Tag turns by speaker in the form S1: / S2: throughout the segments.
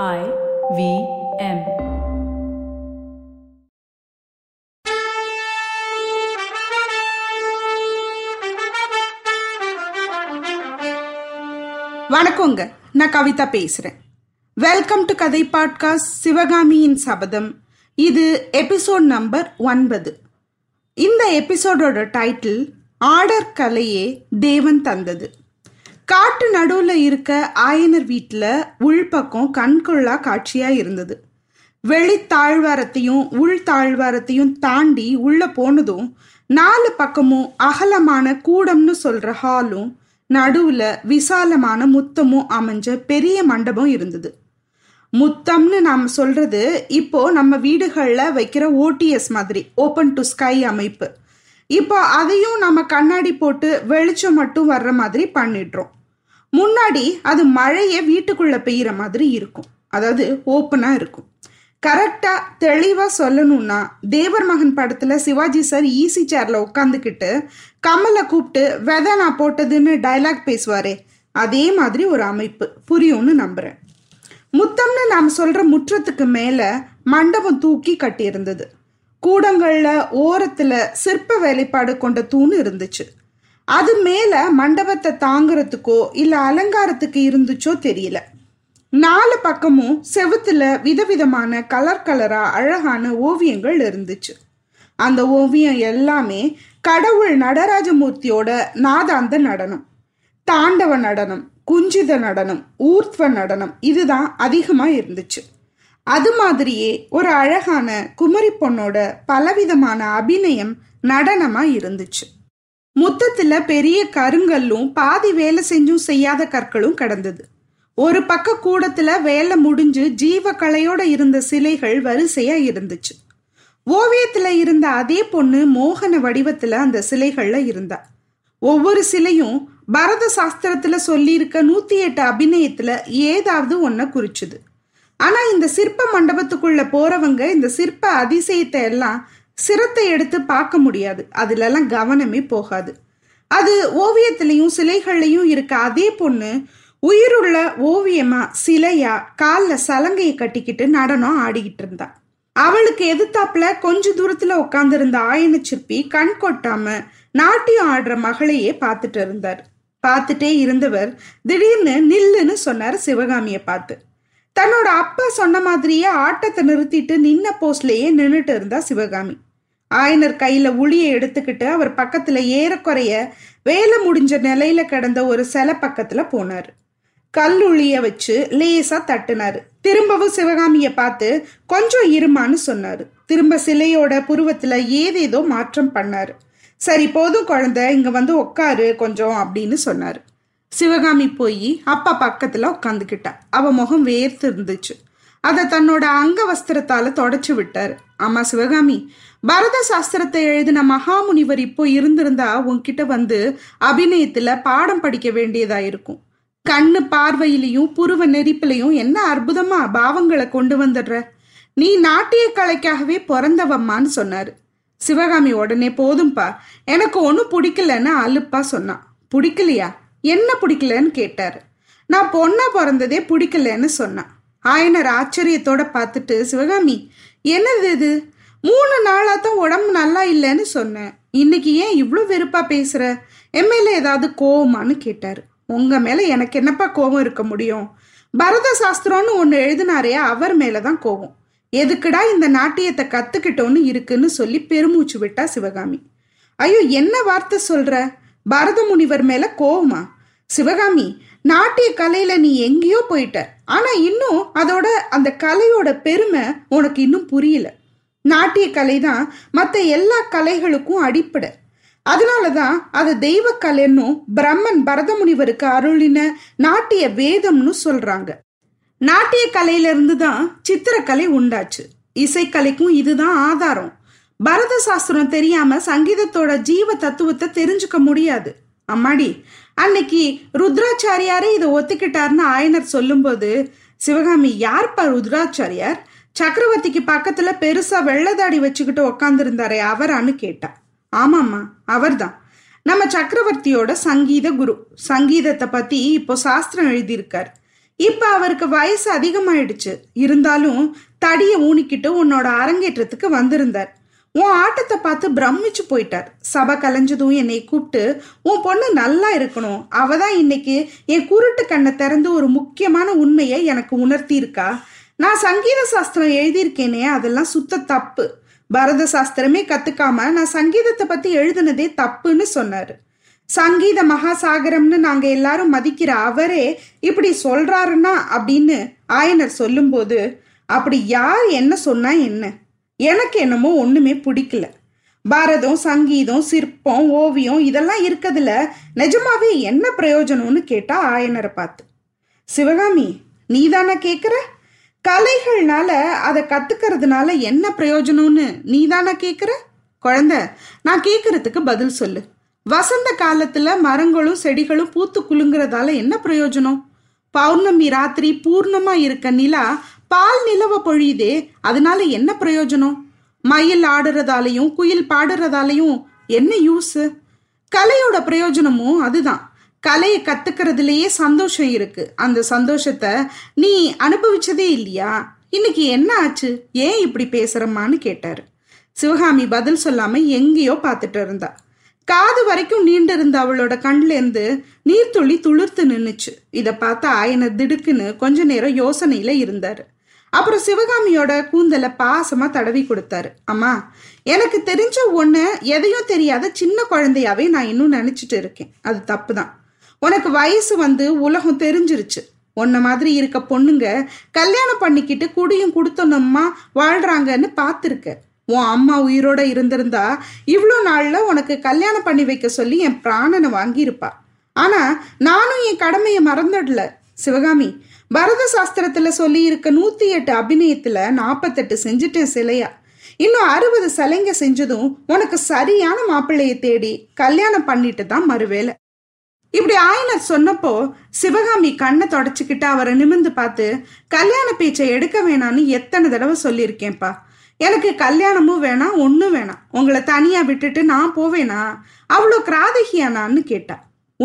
S1: I V M.
S2: வணக்கங்க. நான் கவிதா பேசுறேன். வெல்கம் டு கதை பாட்காஸ்ட் சிவகாமியின் சபதம். இது எபிசோட் நம்பர் ஒன்பது. இந்த எபிசோடோட டைட்டில் ஆர்டர் கலையே தேவன் தந்தது. காட்டு நடுவில் இருக்க ஆயனர் வீட்டில் உள்பக்கம் கண்கொள்ளா காட்சியாக இருந்தது. வெளி தாழ்வாரத்தையும் உள் தாழ்வாரத்தையும் தாண்டி உள்ள போனதும் நாலு பக்கமும் அகலமான கூடம்னு சொல்ற ஹாலும் நடுவுல விசாலமான முத்தமும் அமைஞ்ச பெரிய மண்டபம் இருந்தது. முத்தம்னு நாம் சொல்றது இப்போ நம்ம வீடுகளில் வைக்கிற ஓடிஎஸ் மாதிரி ஓப்பன் டு ஸ்கை அமைப்பு. இப்போ அதையும் நம்ம கண்ணாடி போட்டு வெளிச்சம் மட்டும் வர்ற மாதிரி பண்ணிடுறோம். முன்னாடி அது மழையை வீட்டுக்குள்ளே பெய்கிற மாதிரி இருக்கும். அதாவது ஓப்பனாக இருக்கும். கரெக்டாக தெளிவாக சொல்லணும்னா தேவர் மகன் படத்தில் சிவாஜி சார் ஈசி சேரில் உட்காந்துக்கிட்டு கமலை கூப்பிட்டு வெதை நான் போட்டதுன்னு டைலாக் பேசுவாரே அதே மாதிரி ஒரு அமைப்பு. புரியும்னு நம்புகிறேன் முத்தம்னு நாம் சொல்கிற முற்றத்துக்கு மேலே மண்டபம் தூக்கி கட்டியிருந்தது. கூடங்களில் ஓரத்தில் சிற்ப வேலைப்பாடு கொண்ட தூண் இருந்துச்சு. அது மேலே மண்டபத்தை தாங்கிறதுக்கோ இல்லை அலங்காரத்துக்கு இருந்துச்சோ தெரியல. நாலு பக்கமும் செவுத்துல விதவிதமான கலர் கலரா அழகான ஓவியங்கள் இருந்துச்சு. அந்த ஓவியம் எல்லாமே கடவுள் நடராஜமூர்த்தியோட நாதாந்த நடனம். தாண்டவ நடனம் குஞ்சித நடனம் ஊர்த்வ நடனம் இதுதான் அதிகமா இருந்துச்சு. அது மாதிரியே ஒரு அழகான குமரி பொண்ணோட பலவிதமான அபிநயம் நடனமா இருந்துச்சு. முத்தத்துல பெரிய கருங்கல்லும் பாதி வேலை செஞ்சும் செய்யாத கற்களும் கடந்தது. ஒரு பக்க கூடத்துல வேலை முடிஞ்சு ஜீவ கலையோட இருந்த சிலைகள் வரிசையா இருந்துச்சு. ஓவியத்துல இருந்த அதே பொண்ணு மோகன வடிவத்துல அந்த சிலைகள்ல இருந்தா. ஒவ்வொரு சிலையும் பரத சாஸ்திரத்துல சொல்லியிருக்க நூத்தி எட்டு அபிநயத்துல ஏதாவது ஒன்ன குறிச்சுது. ஆனா இந்த சிற்ப மண்டபத்துக்குள்ள போறவங்க இந்த சிற்ப அதிசயத்தை எல்லாம் சிரத்தை எடுத்து பார்க்க முடியாது. அதுலெல்லாம் கவனமே போகாது. அது ஓவியத்திலையும் சிலைகள்லையும் இருக்க அதே பொண்ணு உயிருள்ள ஓவியமா சிலையா காலில் சலங்கையை கட்டிக்கிட்டு நடனம் ஆடிக்கிட்டு இருந்தா அவளுக்கு எதிர்த்தாப்புல கொஞ்ச தூரத்துல உட்காந்துருந்த ஆயன சிற்பி கண் கொட்டாம நாட்டியம் ஆடுற மகளையே பார்த்துட்டு இருந்தார். பார்த்துட்டே இருந்தவர் திடீர்னு நில்லுன்னு சொன்னார் சிவகாமிய பார்த்து. தன்னோட அப்பா சொன்ன மாதிரியே ஆட்டத்தை நிறுத்திட்டு நின்ன போஸ்ட்லேயே நின்றுட்டு இருந்தா சிவகாமி. ஆயனர் கையில உளியை எடுத்துக்கிட்டு அவர் பக்கத்துல ஏறக்குறைய வேலை முடிஞ்ச நிலையில கிடந்த ஒரு சிலை பக்கத்துல கல் கல்லுளிய வச்சு லேசா தட்டுனாரு. திரும்பவும் சிவகாமிய பார்த்து கொஞ்சம் இருமான்னு சொன்னாரு. திரும்ப சிலையோட புருவத்துல ஏதேதோ மாற்றம் பண்ணாரு. சரி போதும் குழந்தை இங்க வந்து உட்காரு கொஞ்சம் அப்படின்னு சொன்னாரு. சிவகாமி போய் அப்பா பக்கத்துல உட்காந்துக்கிட்டா அவ முகம் வேர்த்து இருந்துச்சு அதை தன்னோட அங்க வஸ்திரத்தால தொடச்சு விட்டாரு. ஆமா சிவகாமி பரத சாஸ்திரத்தை எழுதின மகாமுனிவர் இப்போ இருந்திருந்தா உன்கிட்ட வந்து அபிநயத்துல பாடம் படிக்க வேண்டியதா இருக்கும். கண்ணு பார்வையிலையும் புருவ நெரிப்பிலையும் என்ன அற்புதமா பாவங்களை கொண்டு வந்துடுற? நீ நாட்டிய கலைக்காகவே பிறந்தவம்மான்னு சொன்னாரு. சிவகாமி உடனே போதும்பா எனக்கு ஒன்றும் பிடிக்கலன்னு அலுப்பா சொன்னான். பிடிக்கலையா? என்ன பிடிக்கலன்னு கேட்டார். நான் பொண்ணா பிறந்ததே பிடிக்கலன்னு சொன்னான். ஆயனர் ஆச்சரியத்தோட பார்த்துட்டு சிவகாமி என்னது இது? மூணு நாளாக தான் உடம்பு நல்லா இல்லைன்னு சொன்னேன். இன்னைக்கு ஏன் இவ்வளோ வெறுப்பா பேசுற? எம்எல்ஏ ஏதாவது கோவமான்னு கேட்டார். உங்க மேல எனக்கு என்னப்பா கோபம் இருக்க முடியும்? பரத சாஸ்திரம்னு ஒன்று எழுதினாரே அவர் மேலதான் கோபம் எதுக்குடா இந்த நாட்டியத்தை கத்துக்கிட்டோன்னு இருக்குன்னு சொல்லி பெருமூச்சு விட்டா சிவகாமி. ஐயோ என்ன வார்த்தை சொல்ற? பரத முனிவர் மேல கோவமா? சிவகாமி நாட்டிய கலையில நீ எங்கேயோ போயிட்ட. ஆனா இன்னும் அதோட அந்த கலையோட பெருமை உனக்கு இன்னும் புரியல. நாட்டிய கலை தான் மற்ற எல்லா கலைகளுக்கும் அடிப்படை. அதனால தான் அது தெய்வ கலைன்னும் பிரம்மன் பரதமுனிவருக்கு அருளின நாட்டிய வேதம்னு சொல்றாங்க. நாட்டிய கலையிலிருந்து தான் சித்திரக்கலை உண்டாச்சு. இசைக்கலைக்கும் இதுதான் ஆதாரம். பரத சாஸ்திரம் தெரியாம சங்கீதத்தோட ஜீவ தத்துவத்தை தெரிஞ்சுக்க முடியாது. அம்மாடி அன்னைக்கு ருத்ராச்சாரியாரே இதை ஒத்துக்கிட்டார்னு ஆயனர் சொல்லும்போது சிவகாமி யார்ப்பா ருத்ராச்சாரியார்? சக்கரவர்த்திக்கு பக்கத்துல பெருசா வெள்ளதாடி வச்சுக்கிட்டு உக்காந்துருந்தாரே அவரான்னு கேட்டா. ஆமாம்மா அவர்தான். நம்ம சக்கரவர்த்தியோட சங்கீத குரு. சங்கீதத்தை பத்தி இப்போ சாஸ்திரம் எழுதியிருக்கார். இப்ப அவருக்கு வயசு அதிகமாயிடுச்சு. இருந்தாலும் தடியை ஊனிக்கிட்டு உன்னோட அரங்கேற்றத்துக்கு வந்திருந்தார். உன் ஆட்டத்தை பார்த்து பிரமிச்சு போயிட்டார். சபை கலைஞ்சதும் என்னை கூப்பிட்டு உன் பொண்ணு நல்லா இருக்கணும். அவ தான் இன்னைக்கு என் குருட்டு கண்ணை திறந்து ஒரு முக்கியமான உண்மையை எனக்கு உணர்த்தி இருக்கா நான் சங்கீத சாஸ்திரம் எழுதியிருக்கேனே அதெல்லாம் சுத்த தப்பு. பரத சாஸ்திரமே கத்துக்காம நான் சங்கீதத்தை பத்தி எழுதுனதே தப்புன்னு சொன்னாரு. சங்கீத மகாசாகரம்னு நாங்க எல்லாரும் மதிக்கிற அவரே இப்படி சொல்றாருன்னா? அப்படின்னு ஆயனர் சொல்லும்போது அப்படி யார் என்ன சொன்னா என்ன? எனக்கு என்னமோ ஒண்ணுமே பிடிக்கல. பாரதம் சங்கீதம் சிற்பம் ஓவியம் இதெல்லாம் இருக்கிறதுல நிஜமாவே என்ன பிரயோஜனம்னு கேட்டா ஆயனரை பார்த்து. சிவகாமி நீதானே கேட்குற கலைகள்னால அதை கத்துக்கிறதுனால என்ன பிரயோஜனம்னு நீதானே கேட்குற குழந்த நான் கேட்குறதுக்கு பதில் சொல்லு. வசந்த காலத்துல மரங்களும் செடிகளும் பூத்து குலுங்குறதால என்ன பிரயோஜனம்? பௌர்ணமி ராத்திரி பூர்ணமா இருக்க நிலா பால் நிலவ பொழியுதே அதனால என்ன பிரயோஜனம்? மயில் ஆடுறதாலையும் குயில் பாடுறதாலையும் என்ன யூஸ் கலையோட பிரயோஜனமும் அதுதான். கலையை கத்துக்கிறதுலயே சந்தோஷம் இருக்கு. அந்த சந்தோஷத்தை நீ அனுபவிச்சதே இல்லையா? இன்னைக்கு என்ன ஆச்சு? ஏன் இப்படி பேசுறம்மான்னு கேட்டாரு. சிவகாமி பதில் சொல்லாம எங்கேயோ பார்த்துட்டு இருந்தா. காது வரைக்கும் நீண்டிருந்த அவளோட கண்ல இருந்து நீர்த்துளி துளிர்த்து நின்னுச்சு. இதை பார்த்து ஆயனர் திடுக்குன்னு கொஞ்ச நேரம் யோசனையில இருந்தாரு. அப்புறம் சிவகாமியோட கூந்தலை பாசமா தடவி கொடுத்தாரு. அம்மா எனக்கு தெரிஞ்ச ஒண்ணு எதையும் தெரியாத சின்ன குழந்தையாவே நான் இன்னும் நினைச்சிட்டு இருக்கேன். அது தப்பு தான் உனக்கு வயசு வந்து உலகம் தெரிஞ்சிருச்சு. உன்ன மாதிரி இருக்க பொண்ணுங்க கல்யாணம் பண்ணிக்கிட்டு குடியும் கொடுத்தோன்னம்மா வாழ்றாங்கன்னு பார்த்துருக்க உன் அம்மா உயிரோட இருந்திருந்தா இவ்வளோ நாள்ல உனக்கு கல்யாணம் பண்ணி வைக்க சொல்லி என் பிராணனை வாங்கியிருப்பா. ஆனா நானும் என் கடமையை மறந்துடல. சிவகாமி பரத சாஸ்திரத்துல சொல்லி இருக்க நூத்தி எட்டு அபிநயத்துல நாற்பத்தெட்டு செஞ்சுட்டேன் சிலையா? இன்னும் அறுபது சிலைங்க செஞ்சதும் உனக்கு சரியான மாப்பிள்ளையை தேடி கல்யாணம் பண்ணிட்டு தான் மறுவேலை. இப்படி ஆயனர் சொன்னப்போ சிவகாமி கண்ணை தொடச்சிக்கிட்டு அவரை நிமிந்து பார்த்து கல்யாண பேச்சை எடுக்க வேணான்னு எத்தனை தடவை சொல்லியிருக்கேன்ப்பா. எனக்கு கல்யாணமும் வேணாம் ஒன்றும் வேணாம். உங்களை தனியாக விட்டுட்டு நான் போவேனா? அவ்வளோ கிராதகியானான்னு கேட்டா.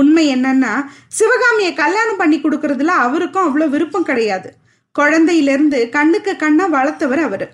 S2: உண்மை என்னன்னா சிவகாமியை கல்யாணம் பண்ணி கொடுக்கறதுல அவருக்கும் அவ்வளோ விருப்பம் கிடையாது. குழந்தையிலிருந்து கண்ணுக்கு கண்ணா வளர்த்தவர் அவர்.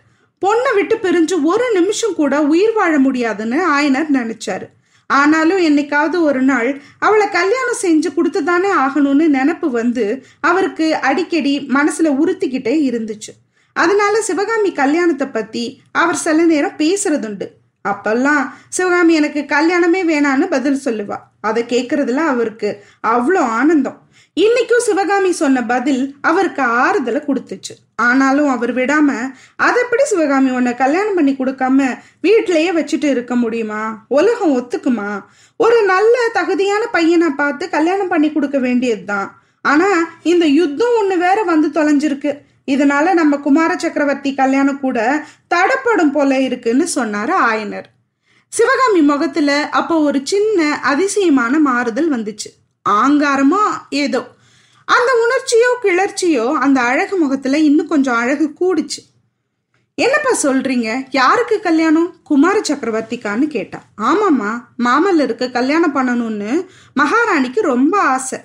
S2: பொண்ணை விட்டு பிரிஞ்சு ஒரு நிமிஷம் கூட உயிர் வாழ முடியாதுன்னு ஆயனர் நினைச்சாரு. ஆனாலும் என்னைக்காவது ஒரு நாள் அவளை கல்யாணம் செஞ்சு கொடுத்துதானே ஆகணும்னு நினப்பு வந்து அவருக்கு அடிக்கடி மனசுல உறுத்திக்கிட்டே இருந்துச்சு. அதனால சிவகாமி கல்யாணத்தை பத்தி அவர் சில நேரம் பேசுறதுண்டு. அப்பெல்லாம் சிவகாமி எனக்கு கல்யாணமே வேணான்னு பதில் சொல்லுவா. அதை கேட்கறதுல அவருக்கு அவ்வளோ ஆனந்தம். இன்னைக்கும் சிவகாமி சொன்ன பதில் அவருக்கு ஆறுதலை கொடுத்துச்சு. ஆனாலும் அவர் விடாம அதை எப்படி சிவகாமி உன்னை கல்யாணம் பண்ணி கொடுக்காம வீட்டிலேயே வச்சுட்டு இருக்க முடியுமா? உலகம் ஒத்துக்குமா? ஒரு நல்ல தகுதியான பையனை பார்த்து கல்யாணம் பண்ணி கொடுக்க வேண்டியதுதான். ஆனா இந்த யுத்தம் ஒன்று வேற வந்து தொலைஞ்சிருக்கு. இதனால நம்ம குமார சக்கரவர்த்தி கல்யாணம் கூட தடப்படும் போல இருக்குன்னு சொன்னாரு ஆயனர். சிவகாமி முகத்துல அப்போ ஒரு சின்ன அதிசயமான மாறுதல் வந்துச்சு. ஆங்காரமோ ஏதோ. அந்த உணர்ச்சியோ கிளர்ச்சியோ அந்த அழகு முகத்துல இன்னும் கொஞ்சம் அழகு கூடுச்சு. என்னப்பா சொல்றீங்க? யாருக்கு கல்யாணம்? குமார சக்கரவர்த்திக்கான்னு கேட்டா. ஆமாம்மா மாமல்லருக்கு கல்யாணம் பண்ணணும்னு மகாராணிக்கு ரொம்ப ஆசை.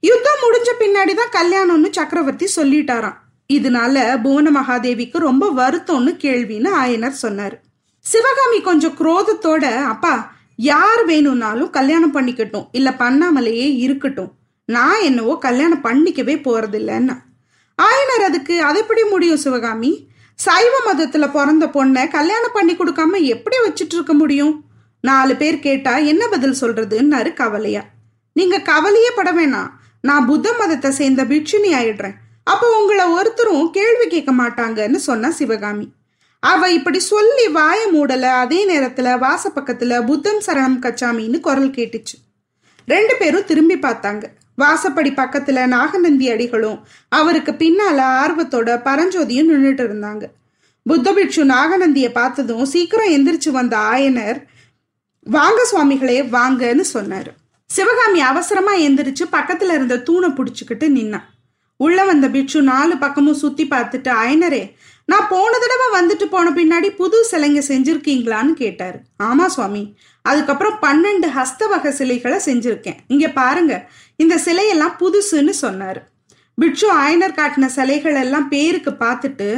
S2: யுத்தம் முடிஞ்ச பின்னாடி தான் கல்யாணம்னு சக்கரவர்த்தி சொல்லிட்டாராம். இதனால புவன மகாதேவிக்கு ரொம்ப வருத்தம்னு கேள்வின்னு ஆயனர் சொன்னார். சிவகாமி கொஞ்சம் குரோதத்தோட அப்பா யார் வேணும்னாலும் கல்யாணம் பண்ணிக்கட்டும் இல்ல பண்ணாமலேயே இருக்கட்டும். நான் என்னவோ கல்யாணம் பண்ணிக்கவே போறதில்லைன்னா. ஆயனர் அதுக்கு அது எப்படி முடியும் சிவகாமி? சைவ மதத்துல பிறந்த பொண்ணை கல்யாணம் பண்ணி கொடுக்காம எப்படி வச்சுட்டு இருக்க முடியும்? நாலு பேர் கேட்டா என்ன பதில் சொல்றதுன்னாரு கவலையா. நீங்க கவலையே பட வேணாம். நான் புத்த மதத்தை சேர்ந்த பிட்சுனி ஆயிடுறேன். அப்போ உங்களை ஒருத்தரும் கேள்வி கேட்க மாட்டாங்கன்னு சொன்னா சிவகாமி. அவ இப்படி சொல்லி வாய மூடல அதே நேரத்துல வாச பக்கத்துல புத்தம் சரணம் கச்சாமின்னு குரல் கேட்டுச்சு. ரெண்டு பேரும் திரும்பி பார்த்தாங்க. வாசப்படி பக்கத்துல நாகநந்தி அடிகளும் அவருக்கு பின்னால ஆர்வத்தோட பரஞ்சோதியும் நின்றுட்டு இருந்தாங்க. புத்த பிட்சு நாகநந்திய பார்த்ததும் சீக்கிரம் எந்திரிச்சு வந்த ஆயனர் வாங்க சுவாமிகளே வாங்கன்னு சொன்னாரு. சிவகாமி அவசரமா எந்திரிச்சு பக்கத்துல இருந்த தூணை பிடிச்சிக்கிட்டு நின்னான் உள்ள வந்த பிட்சு நாலு பக்கமும் சுத்தி பார்த்துட்டு ஐனரே நான் போன தடவை வந்துட்டு போன பின்னாடி புது சிலைங்க செஞ்சிருக்கீங்களான்னு கேட்டார். ஆமா சுவாமி அதுக்கப்புறம் பன்னெண்டு ஹஸ்தவக சிலைகளை செஞ்சிருக்கேன். இங்க பாருங்க இந்த சிலையெல்லாம் புதுசுன்னு சொன்னார். பிட்சு ஆயனர் காட்டின சிலைகள் எல்லாம் பேருக்கு பார்த்துட்டு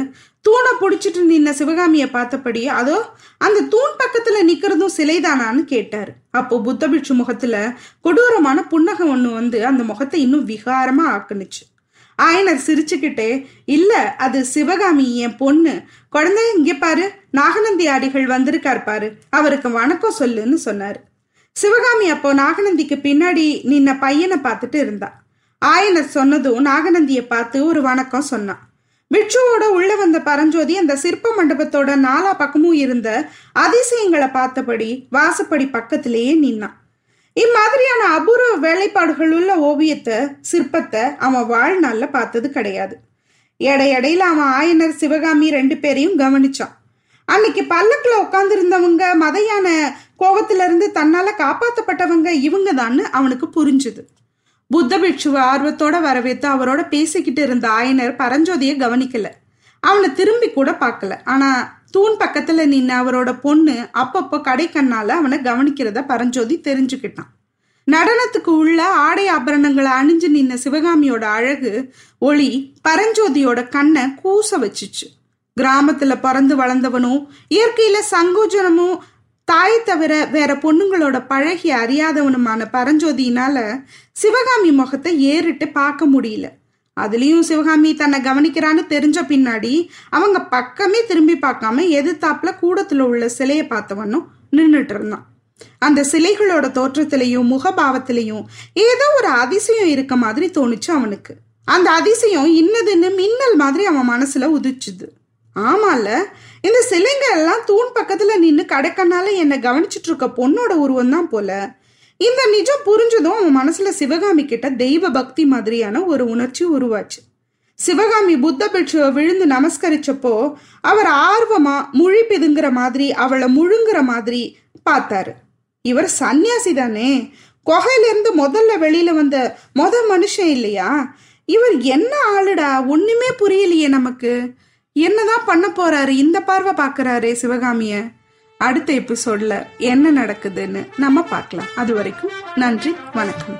S2: தூணை பிடிச்சிட்டு நின்ன சிவகாமியை பார்த்தபடி அதோ அந்த தூண் பக்கத்துல நிக்கிறதும் சிலைதானான்னு கேட்டார். அப்போ புத்த பிட்சு முகத்துல கொடூரமான புன்னகம் ஒன்று வந்து அந்த முகத்தை இன்னும் விகாரமா ஆக்குனுச்சு. ஆயனர் சிரிச்சுக்கிட்டே இல்ல அது சிவகாமி என் பொண்ணு. குழந்தை இங்க பாரு. நாகநந்தி அடிகள் வந்திருக்கார் பாரு. அவருக்கு வணக்கம் சொல்லுன்னு சொன்னாரு. சிவகாமி அப்போ நாகநந்திக்கு பின்னாடி நின்ன பையனை பார்த்துட்டு இருந்தா. ஆயனர் சொன்னதும் நாகநந்தியை பார்த்து ஒரு வணக்கம் சொன்னான். பிட்சுவோட உள்ள வந்த பரஞ்சோதி அந்த சிற்ப மண்டபத்தோட நாலா பக்கமும் இருந்த அதிசயங்களை பார்த்தபடி வாசப்படி பக்கத்திலேயே நின்னான். இம்மாதிரியான அபூர்வ வேலைப்பாடுகள் உள்ள ஓவியத்தை சிற்பத்தை அவன் வாழ்நாளில் பார்த்தது கிடையாது. எடையடையில அவன் ஆயனர் சிவகாமி ரெண்டு பேரையும் கவனிச்சான். அன்னைக்கு பல்லக்கில் உட்காந்துருந்தவங்க மதையான கோபத்திலிருந்து இருந்து காப்பாற்றப்பட்டவங்க இவங்க தான்னு அவனுக்கு புரிஞ்சுது. புத்த பிட்சுவை ஆர்வத்தோட வரவேற்று அவரோட பேசிக்கிட்டு இருந்த ஆயனர் பரஞ்சோதியை கவனிக்கல. அவனை திரும்பி கூட பார்க்கல. ஆனால் தூண் பக்கத்துல நின்ன அவரோட பொண்ணு அப்பப்போ கடைக்கண்ணால அவனை கவனிக்கிறத பரஞ்சோதி தெரிஞ்சுக்கிட்டான். நடனத்துக்கு உள்ள ஆடை ஆபரணங்களை அணிஞ்சு நின்ன சிவகாமியோட அழகு ஒளி பரஞ்சோதியோட கண்ணை கூச வச்சுச்சு. கிராமத்துல பிறந்து வளர்ந்தவனும் இயற்கையில சங்கோஜனமும் தாய் தவிர வேற பொண்ணுங்களோட பழகி அறியாதவனுமான பரஞ்சோதியினால சிவகாமி முகத்தை ஏறிட்டு பார்க்க முடியல. அதுலயும் சிவகாமி தன்னை கவனிக்கிறான்னு தெரிஞ்ச பின்னாடி அவங்க பக்கமே திரும்பி பார்க்காம எதிர்த்தாப்புல கூடத்துல உள்ள சிலையை பார்த்தவனும் நின்றுட்டு இருந்தான். அந்த சிலைகளோட தோற்றத்திலையும் முகபாவத்திலையும் ஏதோ ஒரு அதிசயம் இருக்க மாதிரி தோணுச்சு அவனுக்கு. அந்த அதிசயம் இன்னதுன்னு மின்னல் மாதிரி அவன் மனசுல உதிச்சுது. ஆமால இந்த சிலைங்க எல்லாம் தூண் பக்கத்துல நின்று கடைக்கண்ணால என்னை கவனிச்சிட்டு இருக்க பொண்ணோட உருவம் தான் போல. இந்த நிஜம் புரிஞ்சதும் அவன் மனசுல சிவகாமி கிட்ட தெய்வ பக்தி மாதிரியான ஒரு உணர்ச்சி உருவாச்சு. சிவகாமி புத்த பிட்சுவை விழுந்து நமஸ்கரிச்சப்போ அவர் ஆர்வமா முழி பிதுங்குற மாதிரி அவளை முழுங்குற மாதிரி பார்த்தாரு. இவர் சன்னியாசி தானே? கொகையிலேருந்து முதல்ல வெளியில வந்த மொத மனுஷன் இல்லையா? இவர் என்ன ஆளுடா? ஒண்ணுமே புரியலையே நமக்கு. என்னதான் பண்ண போறாரு? இந்த பார்வை பாக்குறாரு சிவகாமிய. அடுத்த எபிசோட்ல என்ன நடக்குதுன்னு நம்ம பார்க்கலாம். அது வரைக்கும் நன்றி வணக்கம்.